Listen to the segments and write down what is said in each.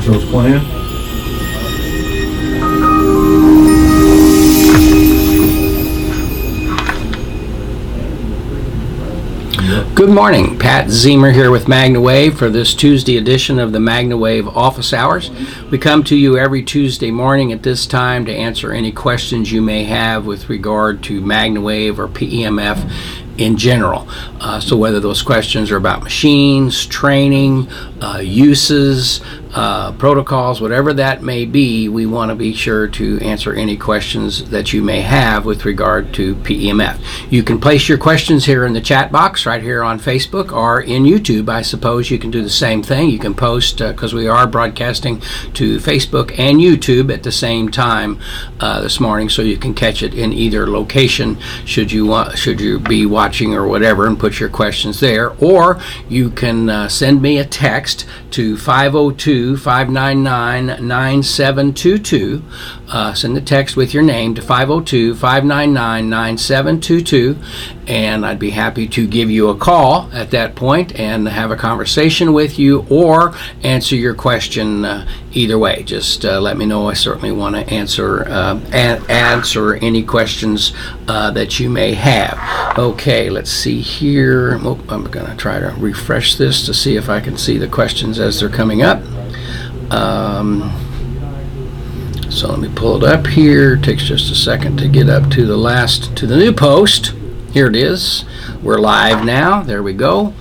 controls plan. Good morning. Pat Zemer here with MagnaWave for this Tuesday edition of the MagnaWave Office Hours. We come to you every Tuesday morning at this time to answer any questions you may have with regard to MagnaWave or PEMF in general. Uh, so, whether those questions are about machines, training, uh, uses, uh, protocols, whatever that may be, we want to be sure to answer any questions that you may have with regard to PEMF. You can place your questions here in the chat box right here on Facebook or in YouTube. I suppose you can do the same thing. You can post because uh, we are broadcasting to Facebook and YouTube at the same time uh, this morning, so you can catch it in either location. Should you want, should you be watching or whatever, and put your questions there, or you can uh, send me a text to 502. 599 9722. Uh, send the text with your name to 502 599 9722, and I'd be happy to give you a call at that point and have a conversation with you or answer your question uh, either way. Just uh, let me know. I certainly want to answer uh, a- answer any questions uh, that you may have. Okay, let's see here. Oh, I'm going to try to refresh this to see if I can see the questions as they're coming up. Um, so let me pull it up here. It takes just a second to get up to the last, to the new post. Here it is. We're live now. There we go.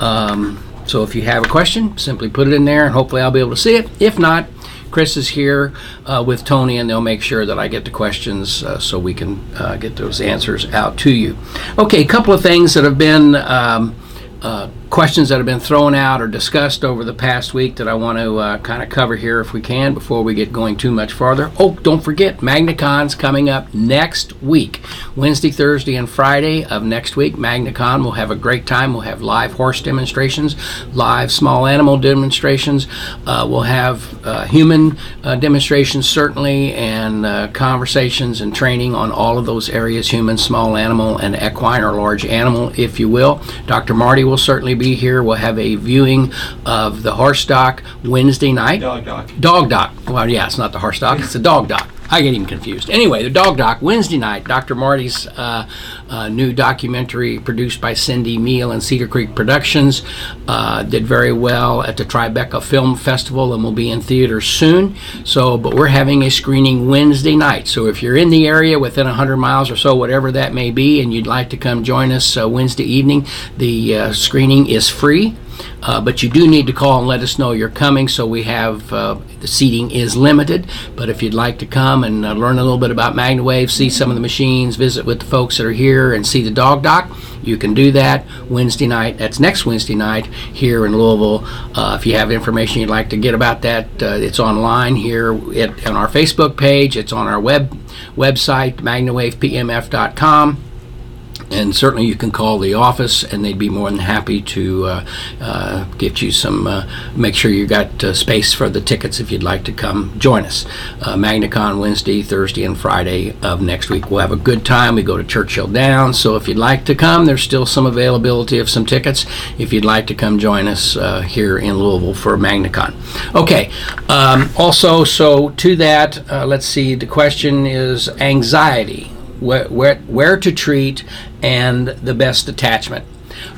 Um, so if you have a question, simply put it in there and hopefully I'll be able to see it. If not, Chris is here uh, with Tony, and they'll make sure that I get the questions uh, so we can uh, get those answers out to you. Okay, a couple of things that have been um, uh, questions that have been thrown out or discussed over the past week that I want to uh, kind of cover here if we can before we get going too much farther. Oh, don't forget, MagnaCon's coming up next week. Wednesday, Thursday, and Friday of next week. MagnaCon will have a great time. We'll have live horse demonstrations, live small animal demonstrations. Uh, we'll have uh, human uh, demonstrations, certainly, and uh, conversations and training on all of those areas human, small animal, and equine or large animal, if you will. Dr. Marty will certainly be here. We'll have a viewing of the horse doc Wednesday night. Dog doc. Dog doc. Well, yeah, it's not the horse doc, it's the dog doc. I get even confused. Anyway, the dog doc Wednesday night. Dr. Marty's uh, uh, new documentary produced by Cindy Meehl and Cedar Creek Productions uh, did very well at the Tribeca Film Festival and will be in theaters soon. So, but we're having a screening Wednesday night. So if you're in the area within 100 miles or so, whatever that may be, and you'd like to come join us uh, Wednesday evening, the uh, screening is free. Uh, but you do need to call and let us know you're coming so we have uh, the seating is limited. But if you'd like to come and uh, learn a little bit about magnawave see some of the machines visit with the folks that are here and see the dog doc you can do that wednesday night. That's next wednesday night here in louisville. Uh, if you have information you'd like to get about that uh, it's online here at, on our facebook page. It's on our web website magnawavepmf.com and certainly you can call the office and they'd be more than happy to uh, uh, get you some uh, make sure you got uh, space for the tickets if you'd like to come. Join us uh, magnacon wednesday thursday and friday of next week. We'll have a good time. We go to churchill downs so if you'd like to come there's still some availability of some tickets. If you'd like to come join us uh, here in louisville for magnacon. Okay um, also so to that let's see. The question is anxiety where, where, to treat, and the best attachment.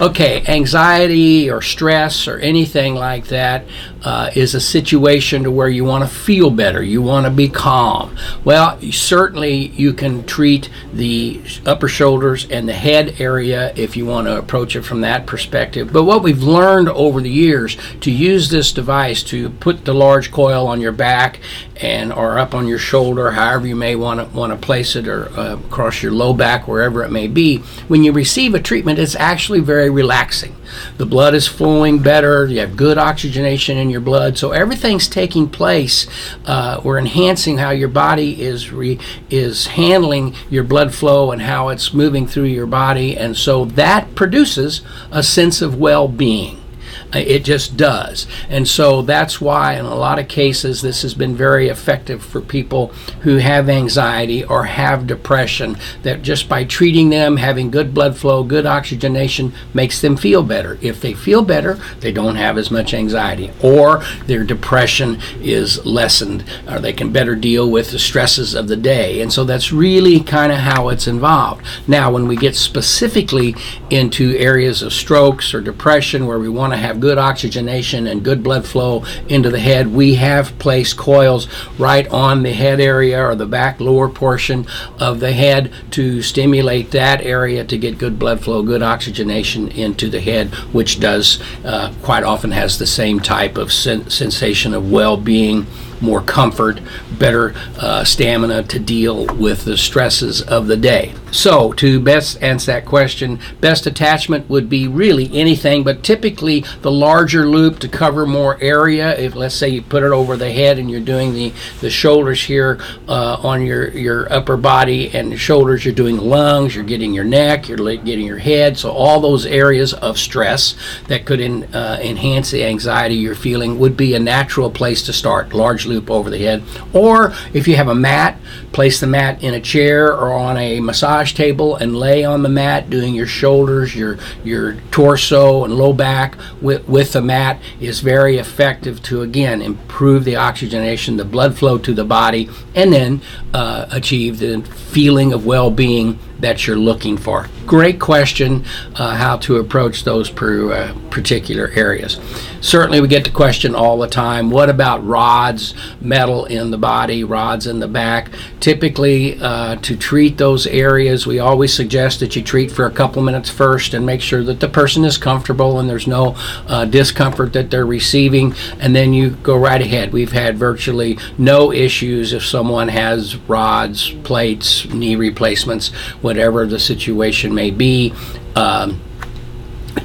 Okay, anxiety or stress or anything like that uh, is a situation to where you want to feel better, you want to be calm. Well, certainly you can treat the upper shoulders and the head area if you want to approach it from that perspective. But what we've learned over the years to use this device to put the large coil on your back and or up on your shoulder, however you may want to want to place it, or uh, across your low back, wherever it may be. When you receive a treatment, it's actually very relaxing. The blood is flowing better. You have good oxygenation in your blood, so everything's taking place. Uh, we're enhancing how your body is re, is handling your blood flow and how it's moving through your body, and so that produces a sense of well-being. Uh, Uh, it just does. And so that's why, in a lot of cases, this has been very effective for people who have anxiety or have depression. That just by treating them, having good blood flow, good oxygenation, makes them feel better. If they feel better, they don't have as much anxiety, or their depression is lessened, or they can better deal with the stresses of the day. And so that's really kind of how it's involved. Now, when we get specifically into areas of strokes or depression where we want to have good oxygenation and good blood flow into the head, we have placed coils right on the head area or the back lower portion of the head to stimulate that area to get good blood flow, good oxygenation into the head, which does uh, quite often has the same type of sen- sensation of well-being more comfort, better uh, stamina to deal with the stresses of the day. So, to best answer that question, best attachment would be really anything, but typically the larger loop to cover more area. If let's say you put it over the head and you're doing the, the shoulders here uh, on your, your upper body and the shoulders, you're doing lungs, you're getting your neck, you're getting your head. So, all those areas of stress that could in, uh, enhance the anxiety you're feeling would be a natural place to start. Large loop over the head. Or if you have a mat, place the mat in a chair or on a massage table and lay on the mat doing your shoulders, your your torso and low back with, with the mat is very effective to again improve the oxygenation, the blood flow to the body, and then uh, achieve the feeling of well-being that you're looking for. Great question uh, how to approach those per, uh, particular areas. Certainly, we get the question all the time what about rods, metal in the body, rods in the back? Typically, uh, to treat those areas, we always suggest that you treat for a couple minutes first and make sure that the person is comfortable and there's no uh, discomfort that they're receiving, and then you go right ahead. We've had virtually no issues if someone has rods, plates, knee replacements whatever the situation may be. Um,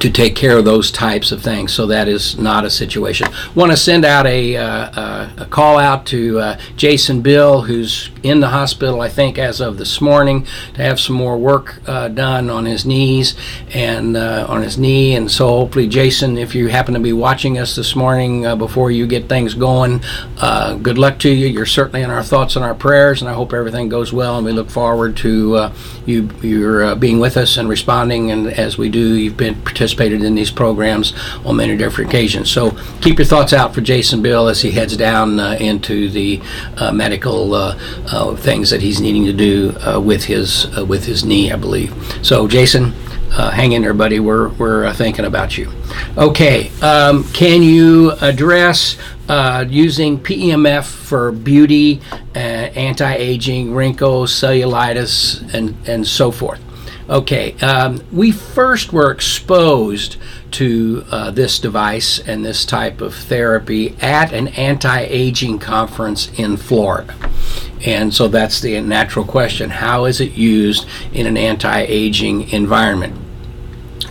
to take care of those types of things. So that is not a situation. Want to send out a, uh, uh, a call out to uh, Jason Bill, who's in the hospital, I think, as of this morning, to have some more work uh, done on his knees and uh, on his knee. And so hopefully, Jason, if you happen to be watching us this morning uh, before you get things going, good luck to you. You're certainly in our thoughts and our prayers, and I hope everything goes well. And we look forward to you being with us and responding. And as we do, you've been participated in these programs on many different occasions. So keep your thoughts out for Jason Bill as he heads down uh, into the uh, medical uh, uh things that he's needing to do uh, with his uh, with his knee, I believe. So Jason, hang in there, buddy. We're we're thinking about you. Okay, um, can you address using PEMF for beauty, anti-aging, wrinkles, cellulitis, and and so forth? Okay, um, we first were exposed to uh, this device and this type of therapy at an anti aging conference in Florida. And so that's the natural question how is it used in an anti aging environment?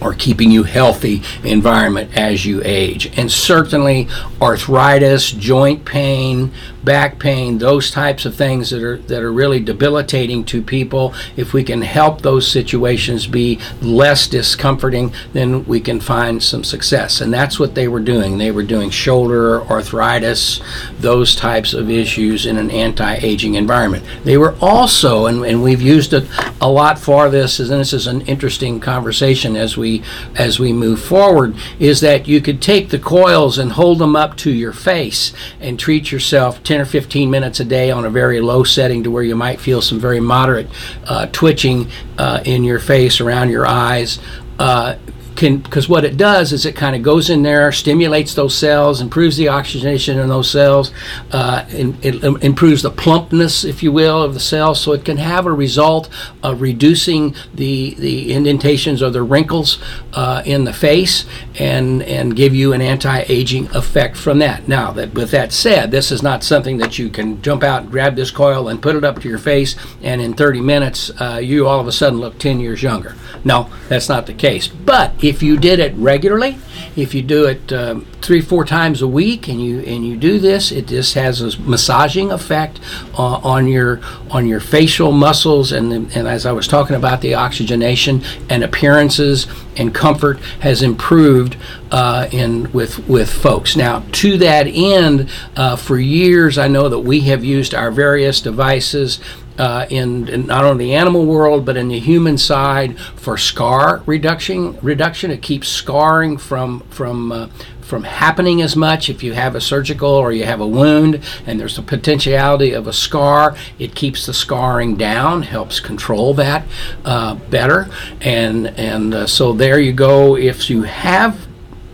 or keeping you healthy environment as you age. And certainly arthritis, joint pain, back pain, those types of things that are that are really debilitating to people. If we can help those situations be less discomforting, then we can find some success. And that's what they were doing. They were doing shoulder arthritis, those types of issues in an anti-aging environment. They were also, and, and we've used it a lot for this, and this is an interesting conversation as we as we move forward, is that you could take the coils and hold them up to your face and treat yourself 10 or 15 minutes a day on a very low setting to where you might feel some very moderate uh, twitching uh, in your face, around your eyes. Uh, can because what it does is it kind of goes in there, stimulates those cells, improves the oxygenation in those cells, uh, it improves the plumpness, if you will, of the cells, so it can have a result of reducing the the indentations or the wrinkles uh, in the face, and and give you an anti-aging effect from that. Now, that with that said, this is not something that you can jump out, and grab this coil, and put it up to your face, and in 30 minutes uh, you all of a sudden look 10 years younger. No, that's not the case. But if if you did it regularly, if you do it um, three, four times a week, and you and you do this, it just has a massaging effect uh, on your on your facial muscles, and and as I was talking about, the oxygenation and appearances and comfort has improved uh, in with with folks. Now, to that end, uh, for years I know that we have used our various devices uh, in, in, not only the animal world but in the human side for scar reduction. Reduction it keeps scarring from from uh, from happening as much. If you have a surgical or you have a wound and there's a potentiality of a scar, it keeps the scarring down, helps control that uh, better. And and uh, so there you go. If you have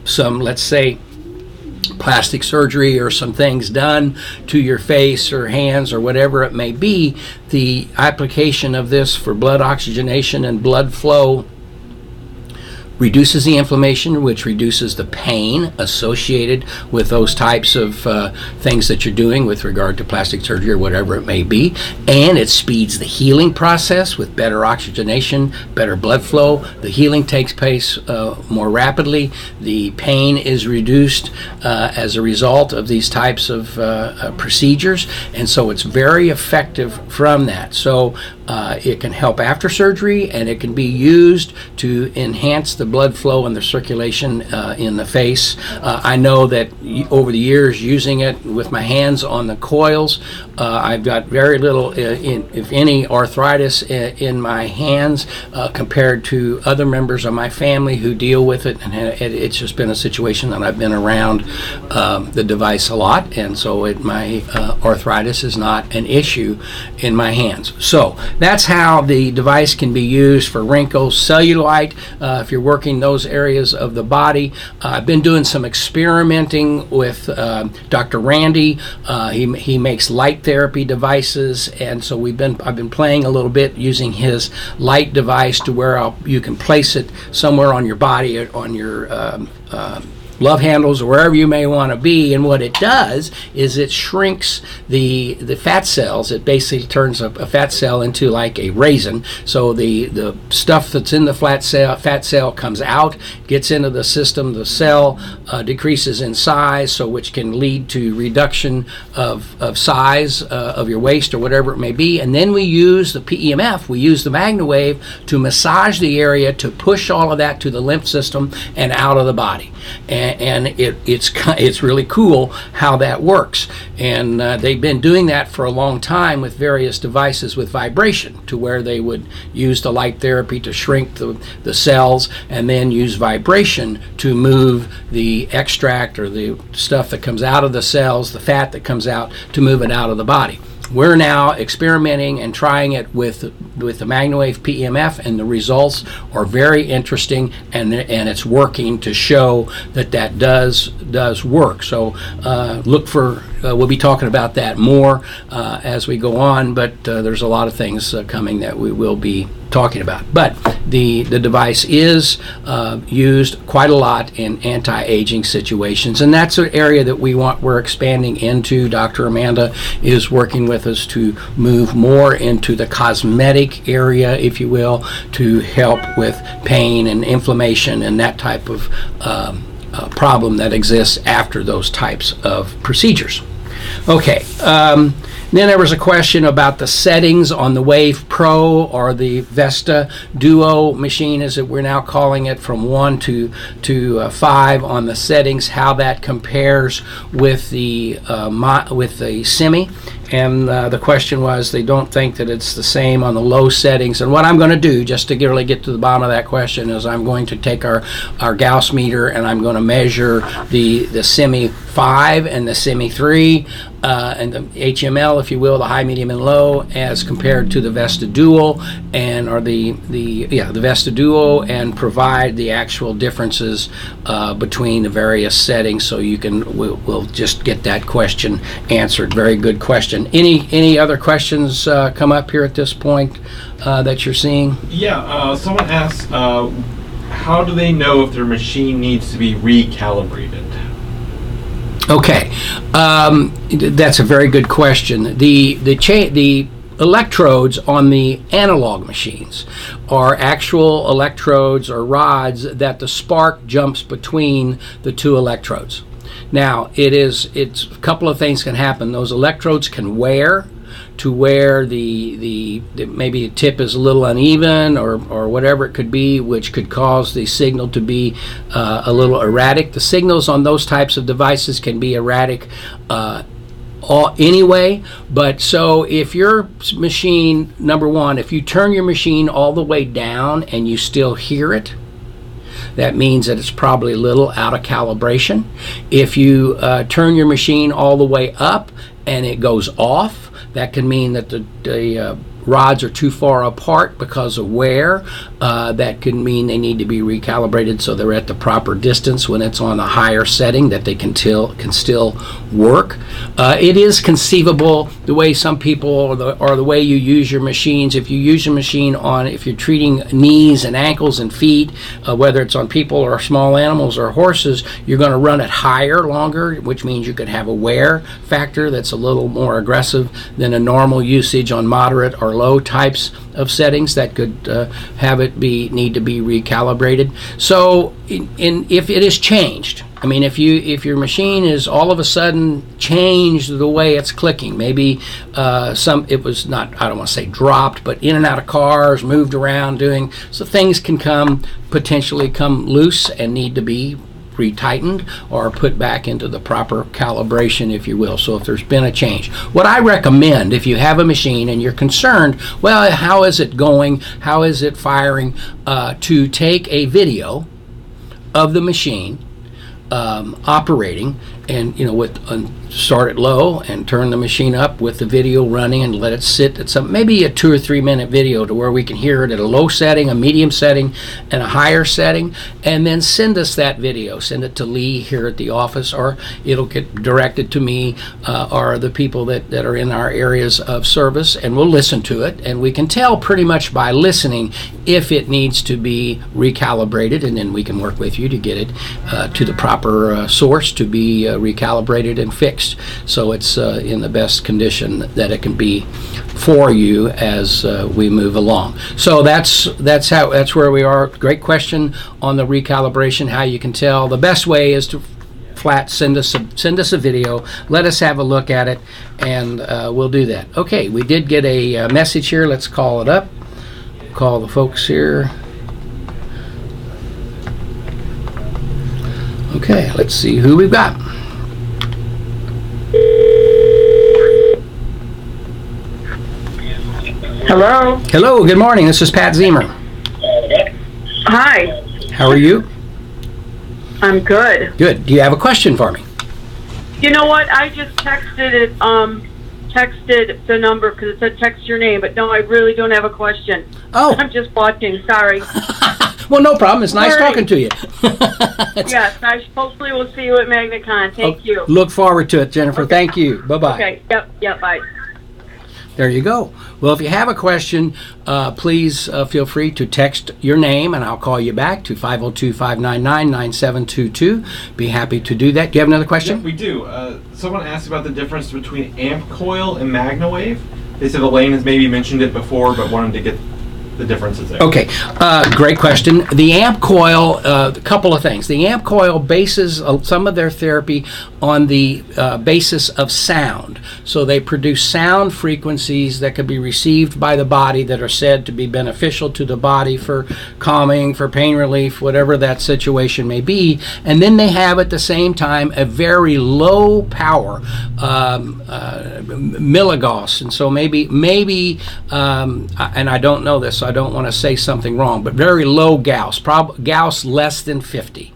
some, let's say plastic surgery or some things done to your face or hands or whatever it may be, the application of this for blood oxygenation and blood flow reduces the inflammation, which reduces the pain associated with those types of uh, things that you're doing with regard to plastic surgery or whatever it may be. And it speeds the healing process with better oxygenation, better blood flow. The healing takes place uh, more rapidly. The pain is reduced uh, as a result of these types of uh, uh, procedures. And so it's very effective from that. So uh, it can help after surgery and it can be used to enhance the blood flow and the circulation uh, in the face. Uh, I know that over the years, using it with my hands on the coils, uh, I've got very little, uh, in, if any, arthritis in, in my hands uh, compared to other members of my family who deal with it. And it's just been a situation that I've been around um, the device a lot, and so it, my arthritis is not an issue in my hands. So that's how the device can be used for wrinkles, cellulite, if you're working those areas of the body. Uh, I've been doing some experimenting with uh, Dr. Randy. Uh, he, he makes light therapy devices, and so we've been I've been playing a little bit using his light device to where I'll, you can place it somewhere on your body on your um, um love handles wherever you may want to be. And what it does is it shrinks the the fat cells. It basically turns a, a, fat cell into like a raisin. So the the stuff that's in the fat cell fat cell comes out, gets into the system. The cell uh, decreases in size, so which can lead to reduction of of size uh, of your waist or whatever it may be. And then we use the PEMF. We use the MagnaWave to massage the area to push all of that to the lymph system and out of the body. And and, it, it's it's really cool how that works. And uh, they've been doing that for a long time with various devices with vibration, to where they would use the light therapy to shrink the, the cells, and then use vibration to move the extract or the stuff that comes out of the cells, the fat that comes out, to move it out of the body we're now experimenting and trying it with with the MagnaWave PEMF, and the results are very interesting, and and it's working to show that that does does work. So uh, look for uh, we'll be talking about that more uh, as we go on, but uh, there's a lot of things uh, coming that we will be talking about. But the, the device is uh, used quite a lot in anti-aging situations, and that's an area that we want we're expanding into. Dr. Amanda is working with us to move more into the cosmetic area, if you will, to help with pain and inflammation and that type of um, uh, problem that exists after those types of procedures. Okay. Um, then there was a question about the settings on the Wave Pro or the Vesta Duo machine, as we're now calling it, from one to to uh, five on the settings. How that compares with the uh, with the Semi, and uh, the question was they don't think that it's the same on the low settings. And what I'm going to do, just to really get to the bottom of that question, is I'm going to take our our Gauss meter and I'm going to measure the the Semi 5 and the Semi 3 uh, and the HML, if you will, the high, medium, and low, as compared to the Vesta Duo and or the the yeah the Vesta Duo, and provide the actual differences uh, between the various settings, so you can we'll, we'll, just get that question answered. Very good question. Any any other questions uh, come up here at this point uh, that you're seeing? Yeah, uh, someone asked, uh, how do they know if their machine needs to be recalibrated? Okay, um, that's a very good question. The the cha- the electrodes on the analog machines are actual electrodes or rods that the spark jumps between the two electrodes. Now, it is it's a couple of things can happen. Those electrodes can wear to where the, the, the maybe the tip is a little uneven or, or whatever it could be, which could cause the signal to be uh, a little erratic. The signals on those types of devices can be erratic. Uh, all, anyway, but so if your machine, number one, if you turn your machine all the way down and you still hear it, that means that it's probably a little out of calibration. If you uh, turn your machine all the way up and it goes off, that can mean that the, the uh, rods are too far apart because of wear. Uh, that can mean they need to be recalibrated so they're at the proper distance when it's on a higher setting that they can, till, can still work. Uh, it is conceivable the way some people or the, or the way you use your machines. If you use your machine on, if you're treating knees and ankles and feet, uh, whether it's on people or small animals or horses, you're going to run it higher longer, which means you could have a wear factor that's a little more aggressive than a normal usage on moderate or low types of settings that could uh, have it be need to be recalibrated. So, in, in, if it is changed, I mean, if you if your machine is all of a sudden changed the way it's clicking, maybe uh, some it was not I don't want to say dropped, but in and out of cars, moved around, doing so things can come potentially come loose and need to be retightened or put back into the proper calibration, if you will. So if there's been a change, what I recommend if you have a machine and you're concerned, well, how is it going? How is it firing? Uh, to take a video of the machine um, operating and you know with uh, start it low and turn the machine up with the video running and let it sit at some maybe a two or three minute video to where we can hear it at a low setting a medium setting and a higher setting and then send us that video. Send it to lee here at the office or it'll get directed to me uh, or the people that, that are in our areas of service and we'll listen to it and we can tell pretty much by listening if it needs to be recalibrated and then we can work with you to get it uh, to the proper uh, source to be uh, recalibrated and fixed so it's uh, in the best condition that it can be for you as uh, we move along. So that's that's how that's where we are. Great question on the recalibration. How you can tell the best way is to flat send us a, send us a video let us have a look at it and uh, we'll do that okay we did get a, a message here let's call it up call the folks here okay let's see who we've got Hello. hello good morning this is pat zemer Hi. how are you I'm good. good do you have a question for me You know what? I just texted it. Um, texted the number because it said text your name, but no, I really don't have a question. oh I'm just watching. Sorry. well no problem it's nice right. talking to you yes. I hopefully we'll see you at MagnaCon. Thank you. Look forward to it, Jennifer. Okay. Thank you. Bye bye. Okay. Yep. Yep. Bye. There you go. Well, if you have a question, uh, please uh, feel free to text your name and I'll call you back to 502 599 9722. Be happy to do that. Do you have another Yeah, question? we do. Uh, someone asked about the difference between amp coil and MagnaWave. They said Elaine has maybe mentioned it before, but wanted to get the differences there. Okay, uh, great question. The amp coil, uh, a couple of things. The amp coil bases uh, some of their therapy on the uh, basis of sound. So they produce sound frequencies that can be received by the body that are said to be beneficial to the body for calming, for pain relief, whatever that situation may be. And then they have at the same time a very low power um, uh, milligauss. And so maybe, maybe, um, and I don't know this, so I don't want to say something wrong, but very low Gauss, prob- Gauss less than 50.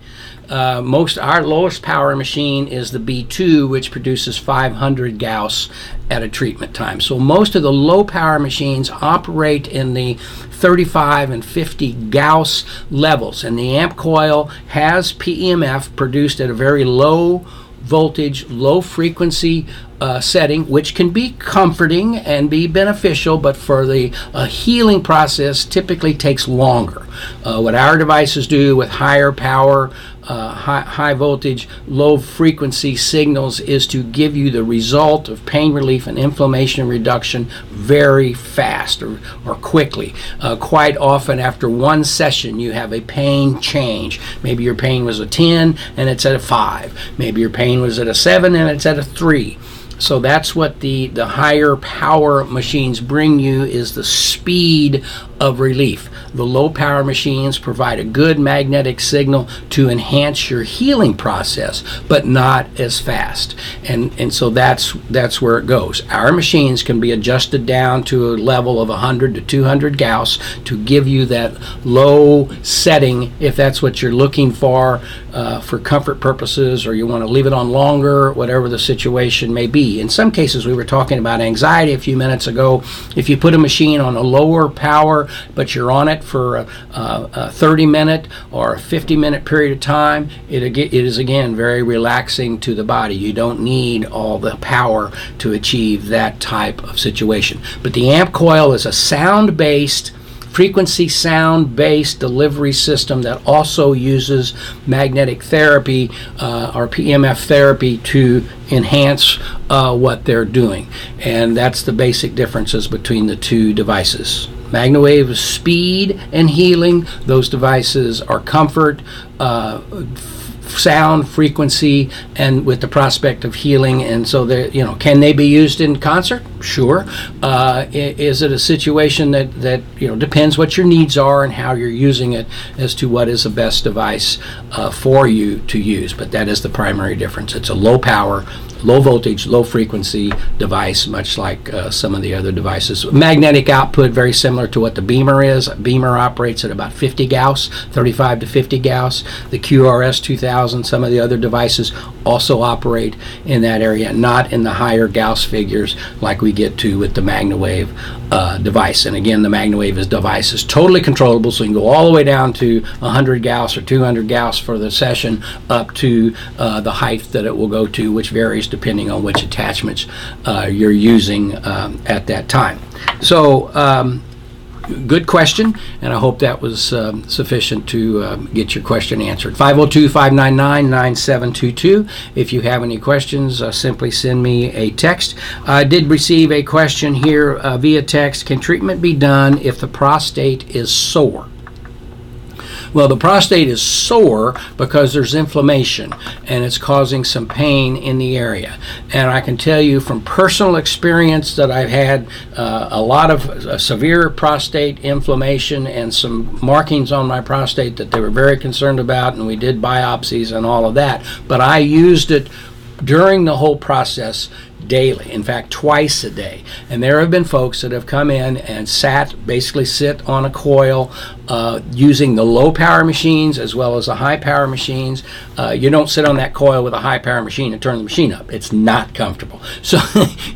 Uh, most our lowest power machine is the B2, which produces 500 Gauss at a treatment time. So most of the low power machines operate in the 35 and 50 Gauss levels, and the amp coil has PEMF produced at a very low voltage, low frequency uh, setting, which can be comforting and be beneficial, but for the uh, healing process typically takes longer. Uh, what our devices do with higher power uh, high, high voltage, low frequency signals is to give you the result of pain relief and inflammation reduction very fast or, or quickly. Uh, quite often, after one session, you have a pain change. Maybe your pain was a 10 and it's at a 5. Maybe your pain was at a 7 and it's at a 3. So that's what the, the higher power machines bring you is the speed of relief. The low power machines provide a good magnetic signal to enhance your healing process, but not as fast. And and so that's that's where it goes. Our machines can be adjusted down to a level of 100 to 200 Gauss to give you that low setting if that's what you're looking for uh, for comfort purposes or you want to leave it on longer, whatever the situation may be. In some cases, we were talking about anxiety a few minutes ago. If you put a machine on a lower power but you're on it for a, a, a 30 minute or a 50 minute period of time, it, it is again very relaxing to the body. You don't need all the power to achieve that type of situation. But the amp coil is a sound based frequency sound based delivery system that also uses magnetic therapy uh, or PMF therapy to enhance uh, what they're doing. And that's the basic differences between the two devices. MagnaWave is speed and healing. Those devices are comfort, uh, sound, frequency, and with the prospect of healing. And so, you know, can they be used in concert? Sure. Uh, is it a situation that that you know depends what your needs are and how you're using it as to what is the best device uh, for you to use? But that is the primary difference. It's a low power, low voltage, low frequency device, much like uh, some of the other devices. Magnetic output, very similar to what the BEMER is. BEMER operates at about 50 Gauss, 35 to 50 Gauss. The QRS 2000, some of the other devices also operate in that area, not in the higher Gauss figures like we get to with the MagnaWave uh, device. And again, the MagnaWave is device is totally controllable, so you can go all the way down to 100 Gauss or 200 Gauss for the session, up to uh, the height that it will go to, which varies depending on which attachments uh, you're using um, at that time. So. Um, good question, and I hope that was um, sufficient to uh, get your question answered. 502 599 9722. If you have any questions, uh, simply send me a text. I did receive a question here uh, via text Can treatment be done if the prostate is sore? Well, the prostate is sore because there's inflammation and it's causing some pain in the area. And I can tell you from personal experience that I've had uh, a lot of uh, severe prostate inflammation and some markings on my prostate that they were very concerned about, and we did biopsies and all of that. But I used it during the whole process daily, in fact, twice a day. And there have been folks that have come in and sat, basically sit on a coil uh, using the low power machines as well as the high power machines. Uh, you don't sit on that coil with a high power machine and turn the machine up. It's not comfortable. So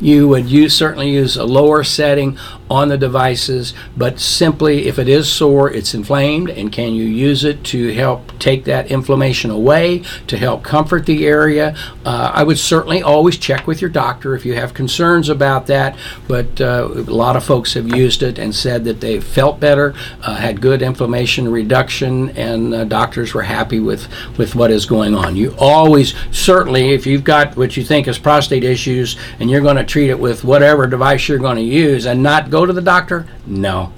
you would use certainly use a lower setting on the devices, but simply if it is sore, it's inflamed, and can you use it to help take that inflammation away, to help comfort the area? Uh, I would certainly always check with your doctor if you have concerns about that, but uh, a lot of folks have used it and said that they felt better, uh, had good inflammation reduction, and uh, doctors were happy with, with what is going on. You always, certainly, if you've got what you think is prostate issues and you're going to treat it with whatever device you're going to use and not go to the doctor, no,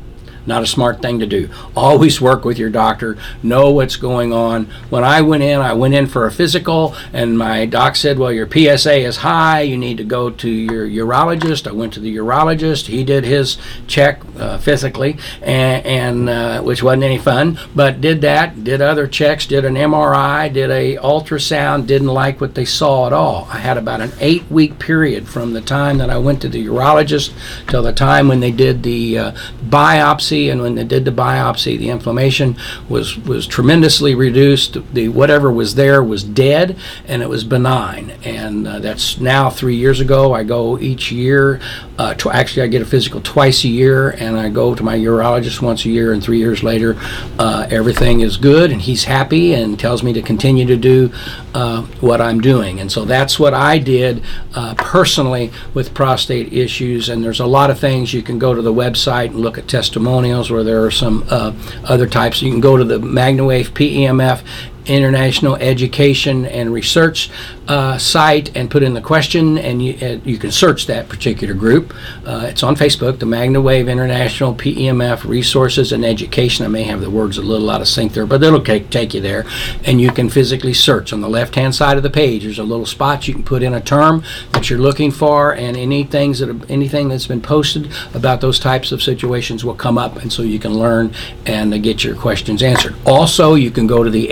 not a smart thing to do. Always work with your doctor, know what's going on. When I went in, I went in for a physical, and my doc said, Well, your PSA is high, you need to go to your urologist. I went to the urologist, he did his check uh, physically, and, and uh, which wasn't any fun, but did that, did other checks, did an MRI, did a ultrasound, didn't like what they saw at all. I had about an eight week period from the time that I went to the urologist till the time when they did the uh, biopsy and when they did the biopsy, the inflammation was was tremendously reduced. The whatever was there was dead, and it was benign. And uh, that's now three years ago. I go each year. Uh, actually, I get a physical twice a year, and I go to my urologist once a year. And three years later, uh, everything is good, and he's happy and tells me to continue to do uh, what I'm doing. And so that's what I did uh, personally with prostate issues. And there's a lot of things you can go to the website and look at testimonials where there are some uh, other types. You can go to the MagnaWave PEMF International Education and Research uh, site and put in the question, and you, uh, you can search that particular group. Uh, it's on Facebook, the Magna Wave International PEMF Resources and Education. I may have the words a little out of sync there, but it'll take, take you there, and you can physically search. On the left hand side of the page, there's a little spot you can put in a term that you're looking for, and any things that anything that's been posted about those types of situations will come up, and so you can learn and get your questions answered. Also, you can go to the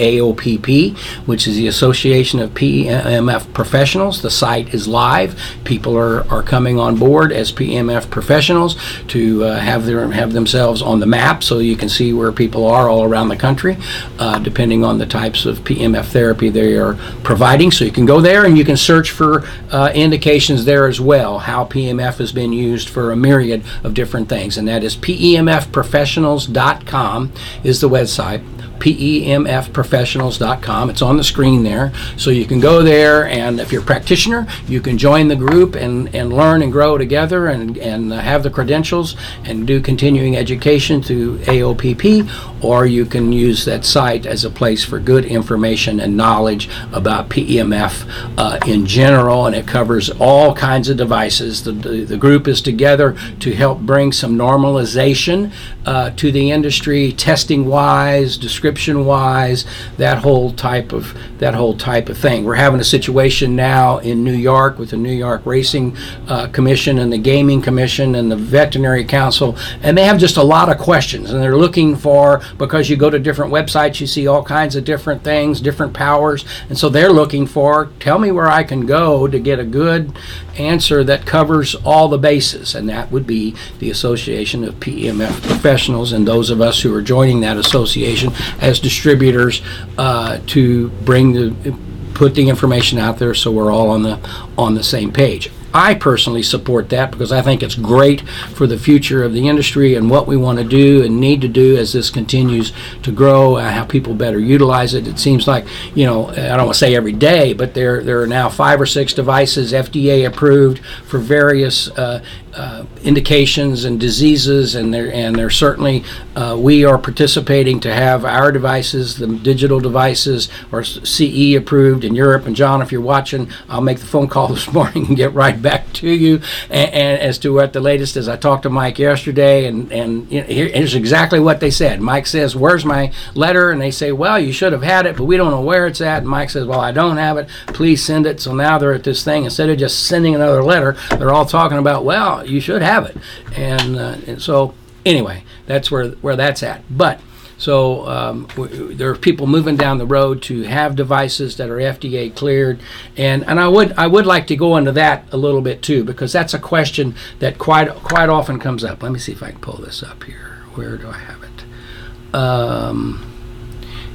AOPP, which is the Association of PEMF Professionals. The site is live. People are, are coming on board as PEMF professionals to uh, have their have themselves on the map, so you can see where people are all around the country, uh, depending on the types of PEMF therapy they are providing. So you can go there and you can search for uh, indications there as well how PEMF has been used for a myriad of different things, and that is PEMFprofessionals.com is the website PEMFprofessionals.com. It's on the screen there. So you can go there, and if you're a practitioner, you can join the group and, and learn and grow together and, and have the credentials and do continuing education through AOPP, or you can use that site as a place for good information and knowledge about PEMF uh, in general, and it covers all kinds of devices. The, the, the group is together to help bring some normalization uh, to the industry, testing wise, description wise, that whole type of that whole type of thing. We're having a situation now in New York with the New York Racing uh, Commission and the Gaming Commission and the Veterinary Council, and they have just a lot of questions, and they're looking for because you go to different websites, you see all kinds of different things, different powers, and so they're looking for tell me where I can go to get a good answer that covers all the bases, and that would be the Association of PEMF Professionals and those of us who are joining that association as distributors uh, to bring the put the information out there so we're all on the on the same page. I personally support that because I think it's great for the future of the industry and what we want to do and need to do as this continues to grow, uh, how people better utilize it. It seems like, you know, I don't want to say every day, but there, there are now five or six devices FDA approved for various uh, uh, indications and diseases, and there and there certainly uh, we are participating to have our devices, the digital devices, or CE approved in Europe. And John, if you're watching, I'll make the phone call this morning and get right back to you and, and as to what the latest is. I talked to Mike yesterday, and and here's exactly what they said. Mike says, "Where's my letter?" And they say, "Well, you should have had it, but we don't know where it's at." And Mike says, "Well, I don't have it. Please send it." So now they're at this thing instead of just sending another letter, they're all talking about, "Well, you should have it," and, uh, and so anyway, that's where where that's at. But so um, w- there are people moving down the road to have devices that are FDA cleared, and and I would I would like to go into that a little bit too because that's a question that quite quite often comes up. Let me see if I can pull this up here. Where do I have it? Um,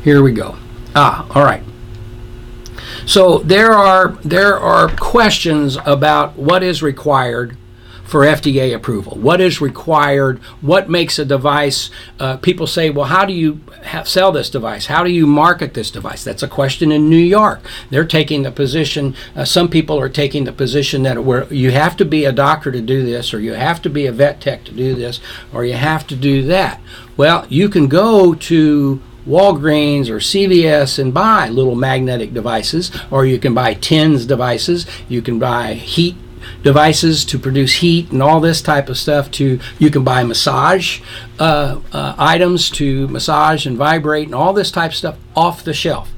here we go. Ah, all right. So there are there are questions about what is required for FDA approval. What is required? What makes a device? Uh, people say, well, how do you have, sell this device? How do you market this device? That's a question in New York. They're taking the position. Uh, some people are taking the position that where you have to be a doctor to do this, or you have to be a vet tech to do this, or you have to do that. Well, you can go to Walgreens or CVS and buy little magnetic devices, or you can buy TENS devices. You can buy heat devices to produce heat and all this type of stuff. To you can buy massage uh, uh, items to massage and vibrate and all this type of stuff off the shelf.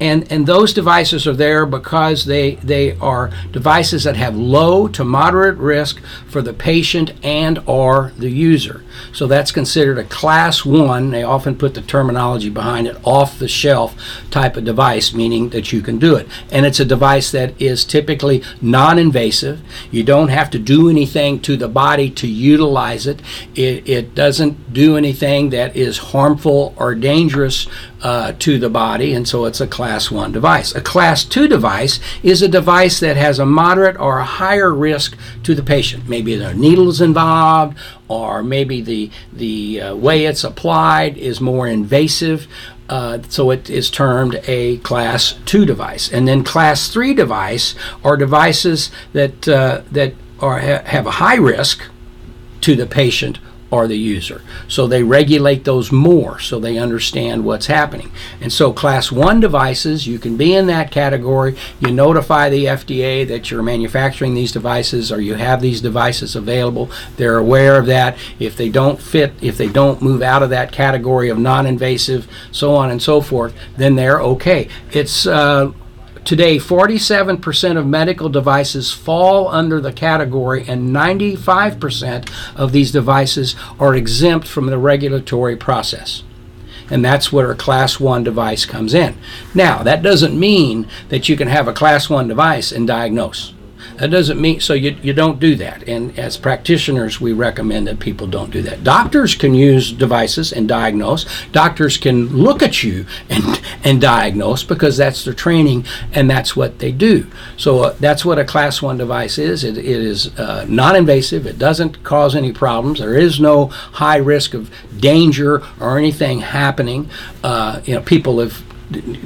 And, and those devices are there because they, they are devices that have low to moderate risk for the patient and or the user. So that's considered a class one. They often put the terminology behind it, off the shelf type of device, meaning that you can do it. And it's a device that is typically non-invasive. You don't have to do anything to the body to utilize it. It, it doesn't do anything that is harmful or dangerous uh, to the body, and so it's a class 1 device. A class 2 device is a device that has a moderate or a higher risk to the patient. Maybe there are needles involved, or maybe the, the uh, way it's applied is more invasive. Uh, so it is termed a class 2 device. And then class 3 device are devices that, uh, that are, ha- have a high risk to the patient or the user. So they regulate those more so they understand what's happening. And so, class one devices, you can be in that category. You notify the FDA that you're manufacturing these devices or you have these devices available. They're aware of that. If they don't fit, if they don't move out of that category of non invasive, so on and so forth, then they're okay. It's uh, Today, 47% of medical devices fall under the category, and 95% of these devices are exempt from the regulatory process. And that's where a class 1 device comes in. Now, that doesn't mean that you can have a class 1 device and diagnose. That doesn't mean so you, you don't do that. And as practitioners, we recommend that people don't do that. Doctors can use devices and diagnose. Doctors can look at you and and diagnose because that's their training and that's what they do. So uh, that's what a class one device is. It, it is uh, non-invasive. It doesn't cause any problems. There is no high risk of danger or anything happening. Uh, you know, people have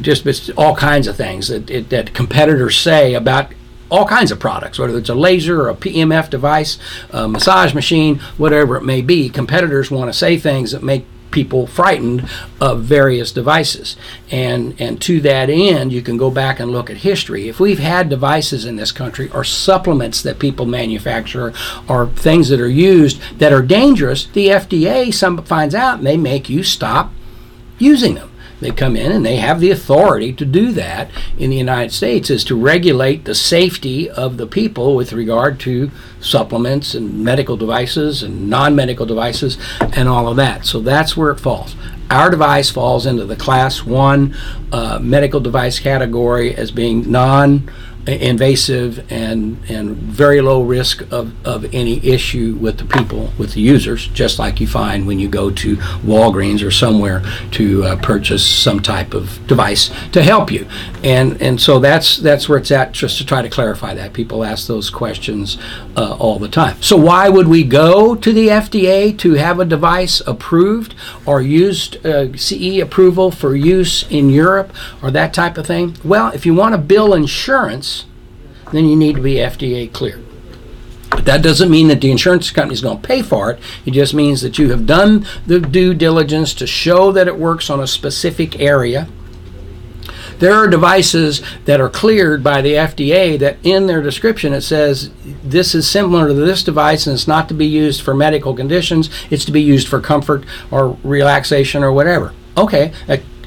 just all kinds of things that, that competitors say about all kinds of products, whether it's a laser or a PMF device, a massage machine, whatever it may be. Competitors want to say things that make people frightened of various devices. And and to that end, you can go back and look at history. If we've had devices in this country or supplements that people manufacture or things that are used that are dangerous, the FDA some finds out and they make you stop using them. They come in and they have the authority to do that in the United States is to regulate the safety of the people with regard to supplements and medical devices and non-medical devices and all of that. So that's where it falls. Our device falls into the class one uh, medical device category as being non invasive and and very low risk of, of any issue with the people with the users just like you find when you go to Walgreens or somewhere to uh, purchase some type of device to help you. And and so that's that's where it's at just to try to clarify that. People ask those questions uh, all the time. So why would we go to the FDA to have a device approved or used uh, CE approval for use in Europe or that type of thing? Well if you want to bill insurance then you need to be FDA cleared. But that doesn't mean that the insurance company is going to pay for it. It just means that you have done the due diligence to show that it works on a specific area. There are devices that are cleared by the FDA that in their description it says this is similar to this device and it's not to be used for medical conditions, it's to be used for comfort or relaxation or whatever. Okay,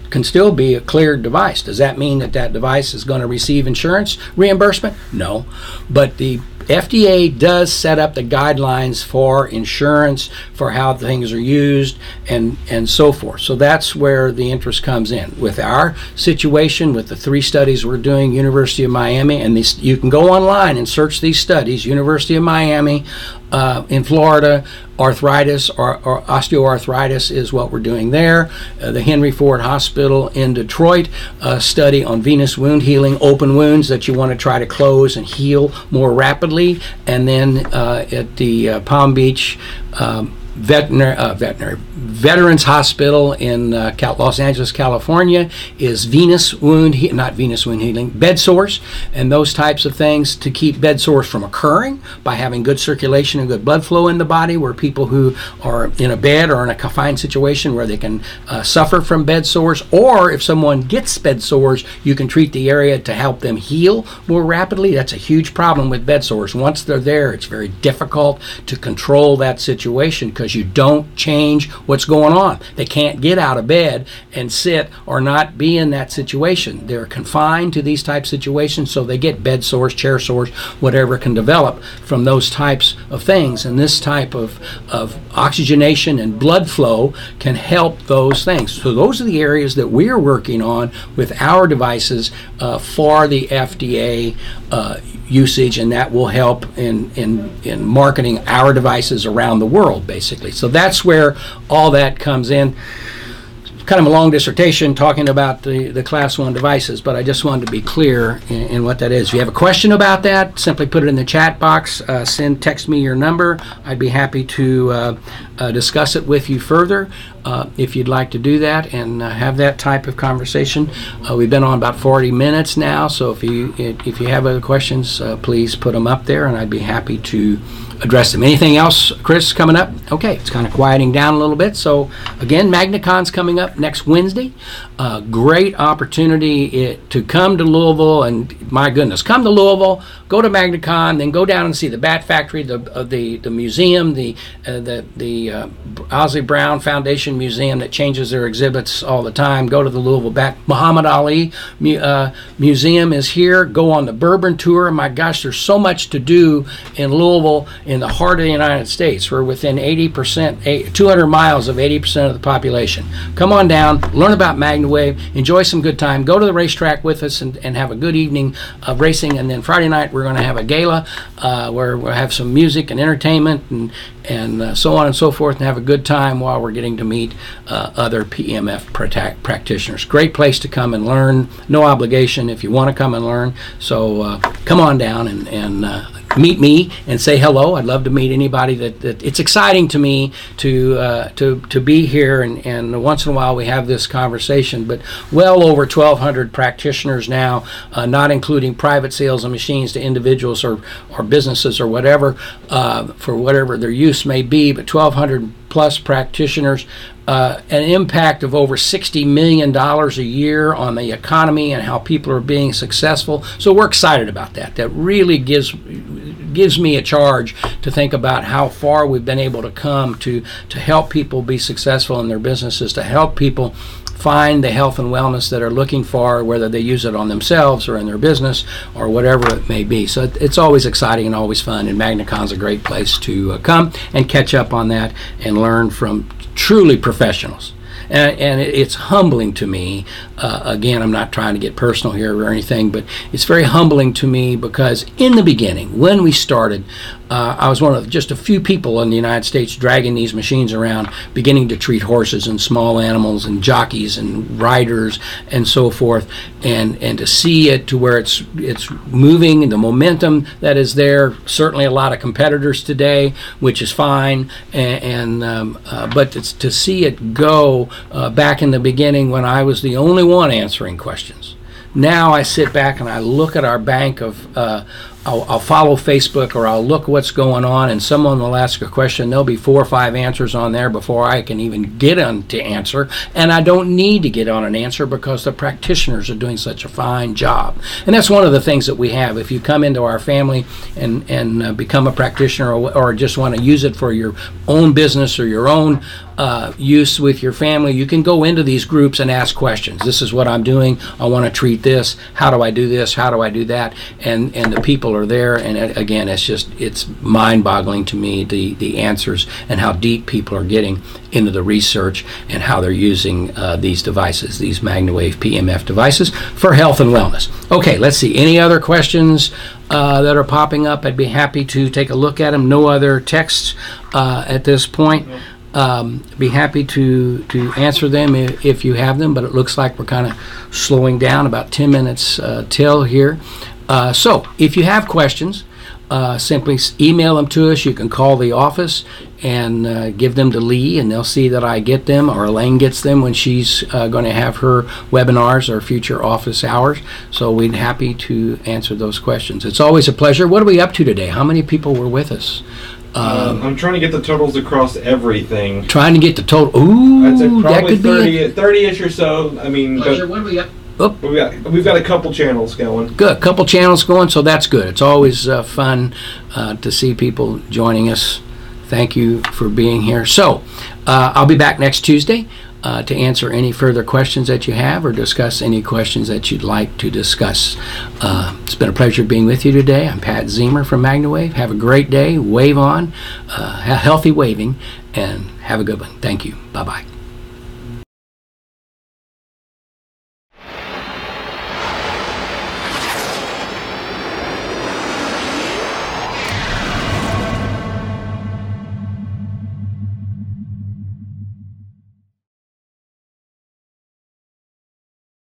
can still be a cleared device. Does that mean that that device is going to receive insurance reimbursement? No. But the FDA does set up the guidelines for insurance, for how things are used, and, and so forth. So that's where the interest comes in. With our situation, with the three studies we're doing, University of Miami, and these, you can go online and search these studies, University of Miami, uh, in Florida, arthritis or, or, osteoarthritis is what we're doing there. Uh, the Henry Ford Hospital in Detroit, a study on venous wound healing, open wounds that you want to try to close and heal more rapidly. And then uh, at the uh, Palm Beach um, veterinary, uh, veterinary Veterans Hospital in uh, Los Angeles, California, is venous wound, he- not venous wound healing, bed sores, and those types of things to keep bed sores from occurring by having good circulation and good blood flow in the body. Where people who are in a bed or in a confined situation where they can uh, suffer from bed sores, or if someone gets bed sores, you can treat the area to help them heal more rapidly. That's a huge problem with bed sores. Once they're there, it's very difficult to control that situation because because you don't change what's going on. They can't get out of bed and sit or not be in that situation. They're confined to these type situations, so they get bed sores, chair sores, whatever can develop from those types of things. And this type of, of oxygenation and blood flow can help those things. So those are the areas that we're working on with our devices uh, for the FDA uh, usage, and that will help in, in, in marketing our devices around the world, basically. So that's where all that comes in. Kind of a long dissertation talking about the, the class one devices, but I just wanted to be clear in, in what that is. If you have a question about that, simply put it in the chat box. Uh, send, text me your number. I'd be happy to uh, uh, discuss it with you further uh, if you'd like to do that and uh, have that type of conversation. Uh, we've been on about 40 minutes now, so if you if you have other questions, please put them up there, and I'd be happy to address them. Anything else, Chris, coming up? Okay, it's kind of quieting down a little bit. So, again, MagnaCon's coming up next Wednesday. Uh, great opportunity it, to come to Louisville, and my goodness, come to Louisville, go to MagnaCon, then go down and see the Bat Factory, the uh, the, the museum, the uh, the the uh, Owsley Brown Foundation Museum that changes their exhibits all the time. Go to the Louisville Bat Muhammad Ali uh, Museum is here. Go on the Bourbon Tour. My gosh, there's so much to do in Louisville, in the heart of the United States. We're within 80%, 200 miles of 80% of the population. Come on down, learn about MagnaWave, enjoy some good time, go to the racetrack with us and, and have a good evening of racing. And then Friday night, we're going to have a gala uh, where we'll have some music and entertainment and, and uh, so on and so forth and have a good time while we're getting to meet uh, other PMF practitioners. Great place to come and learn. No obligation if you want to come and learn. So uh, come on down and, and uh, meet me and say hello. I'd love to meet anybody that, that it's exciting to me to uh, to to be here and, and once in a while we have this conversation. But well over 1,200 practitioners now, uh, not including private sales of machines to individuals or or businesses or whatever uh, for whatever their use may be. But 1,200 plus practitioners. Uh, an impact of over $60 million a year on the economy and how people are being successful. So we're excited about that. That really gives gives me a charge to think about how far we've been able to come to to help people be successful in their businesses, to help people find the health and wellness that are looking for, whether they use it on themselves or in their business or whatever it may be. So it- it's always exciting and always fun, and MagnaCon's a great place to uh, come and catch up on that and learn from truly professionals. And, and it's humbling to me. Uh, again, I'm not trying to get personal here or anything, but it's very humbling to me because in the beginning, when we started, uh, I was one of just a few people in the United States dragging these machines around, beginning to treat horses and small animals and jockeys and riders and so forth, and and to see it to where it's it's moving the momentum that is there. Certainly, a lot of competitors today, which is fine, and, and um, uh, but it's, to see it go uh, back in the beginning when I was the only one answering questions. Now I sit back and I look at our bank of. Uh, I'll, I'll follow Facebook or I'll look what's going on, and someone will ask a question. There'll be four or five answers on there before I can even get on to answer, and I don't need to get on an answer because the practitioners are doing such a fine job. And that's one of the things that we have. If you come into our family and and uh, become a practitioner or, or just want to use it for your own business or your own uh, use with your family, you can go into these groups and ask questions. This is what I'm doing. I want to treat this. How do I do this? How do I do that? And and the people are there. And it, again, it's just it's mind-boggling to me the the answers and how deep people are getting into the research and how they're using uh, these devices, these MagnaWave PMF devices for health and wellness. Okay, let's see. Any other questions uh, that are popping up? I'd be happy to take a look at them. No other texts uh, at this point um, be happy to to answer them if, if you have them. But it looks like we're kind of slowing down about 10 minutes uh, till here. Uh, so if you have questions, uh, simply email them to us. You can call the office and uh, give them to Lee, and they'll see that I get them, or Elaine gets them when she's uh, going to have her webinars or future office hours. So we'd be happy to answer those questions. It's always a pleasure. What are we up to today? How many people were with us? Um, I'm trying to get the totals across everything. Trying to get the total. Ooh, I'd say that probably could be a 30, 30-ish or so. I mean, but What do we got? we've got we've got a couple channels going. Good. Couple channels going, so that's good. It's always uh, fun uh, to see people joining us. Thank you for being here. So, uh, I'll be back next Tuesday uh, to answer any further questions that you have or discuss any questions that you'd like to discuss. Uh, it's been a pleasure being with you today. I'm Pat Zemer from MagnaWave. Have a great day. Wave on, uh, healthy waving, and have a good one. Thank you. Bye bye.